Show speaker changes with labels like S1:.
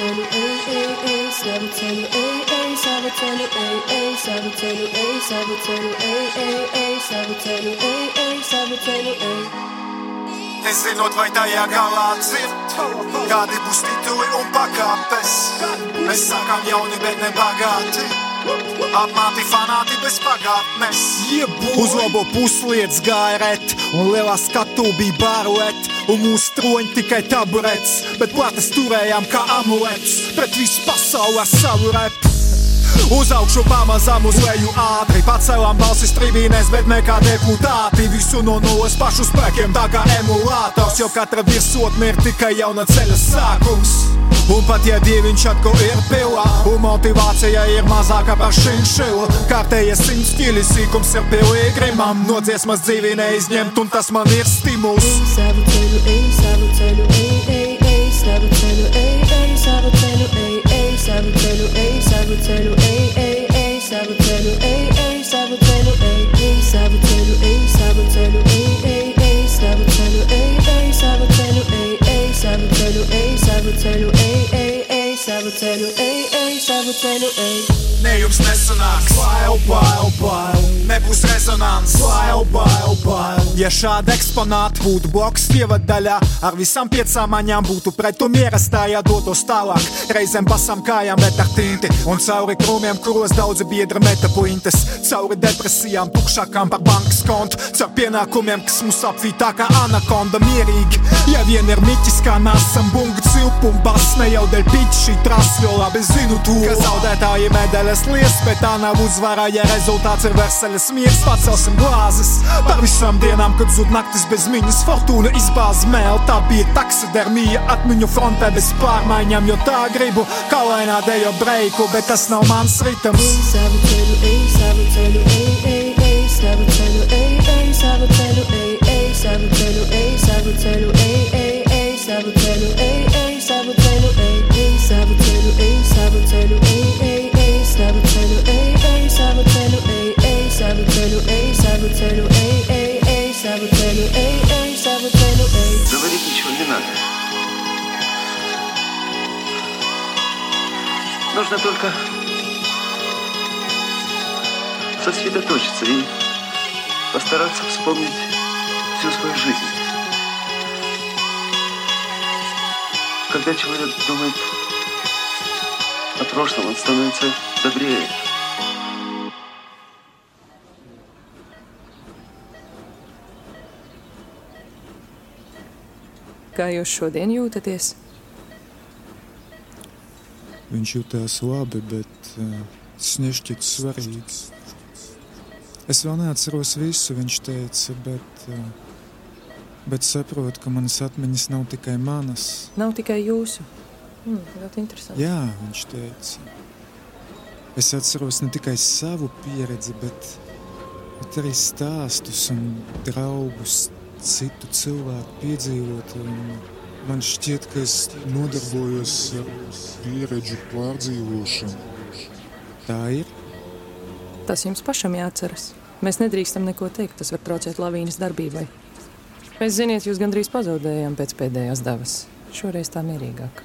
S1: ceļu, ej, ej, savu ceļu, ej, ej, savu ceļu, ej, savu ceļu, ej, ej, ej, savu ceļu, ej, ej, savu ceļu, ej.
S2: Nezinot, vai tajā galā dzirt, kādi būs tituli un pakāpes. Mēs sākam jauni, bet ne bagāti. Apmāti fanāti bez pagātnes.
S3: Uz labo puslietas gāja ret, un lielā skatu bija baruet. Un mūsu troņi tikai taburets, bet plates turējām kā amulets. Pret visu pasauli ar savu repu. Uz augšu pamazām, uz leju ātri. Pacēlām balsis tribīnēs, bet ne kā deputāti. Visu no nulles pašu spēkiem, tā kā emulātors Jo katra virsotne ir tikai jauna ceļa sākums. Un pat ja dieviņš atkal ir pilā Un motivācija ir mazāka par šinšilu Kārtējie simts ķili sīkums ir piligrimam No dziesmas dzīvi neizņemt un tas man ir stimuls.
S1: Savu ceļu, savu savu ceļu, ej, ej, ej, savu ceļu, ej, ej, savu ceļu, ej.
S2: Ne jums nesanāks,
S3: Bail, bail, bail Ja šāda eksponāta būtu bloks ievadaļā Ar visām piecām maņām būtu pretum ierastājā dotos tālāk Reizēm basām kājām bet ar tinti Un cauri krūmiem, kuros daudzi biedri meta puintes. Cauri depresijām, tukšākām par bankas kontu Caur pienākumiem, kas mūs apvīt tā kā anakonda mierīgi. Ja vien ir miķis kā nasam bungu cilpu un bass Ne jau dēļ piķi šī trasa, jo labi zinu to. Ka zaudētāji medaļas lies, bet tā nav uzvara Ja rezultāts ir veseļas miers, pacelsim glāzes Par visām dienām, kad zud naktis bez miņas Fortūna izbāz mēl, tā bija taksidermija Atmiņu frontē bez pārmaiņām, jo tā gribu Kalainā dejo breiku, bet tas nav mans ritms
S1: Savu ceļu, ej, savu ceļu, ej, ej, ej, savu ceļu, ej, ej, savu ceļu, ej, ej, savu ceļu, ej, savu ceļu, ej, ej, ej, savu ceļu, ej, ej, savu ceļu, ej, ej, savu ceļu, ej, savu ceļu, ej, ej, ej, savu ceļu, ej, ej, savu ceļu, ej, ej, savu ceļu, ej, savu ceļu, ej, ej,
S4: Нужно только сосредоточиться и постараться вспомнить всю свою жизнь. Когда человек думает о прошлом, он становится добрее.
S5: Kā jūs šodien jūtaties?
S3: Viņš jutās labi, bet uh, tas nešķiet svarīgs. Es vēl neatceros visu, viņš teica, bet, uh, bet saprotu, ka manas atmiņas nav tikai manas.
S5: Nav tikai jūsu. Mm, ļoti interesanti.
S3: Jā, viņš teica. Es atceros ne tikai savu pieredzi, bet, bet arī stāstus un draugus, citu cilvēku piedzīvojumu. Man šķiet, ka es nodarbojos ar pieredžu pārdzīvošanu. Tā ir.
S5: Tas jums pašam jāatceras. Mēs nedrīkstam neko teikt, tas var traucēt lavīnas darbībai. Mēs ziniet, jūs gandrīz pazaudējām pēc pēdējās devas. Šoreiz tā mierīgāk.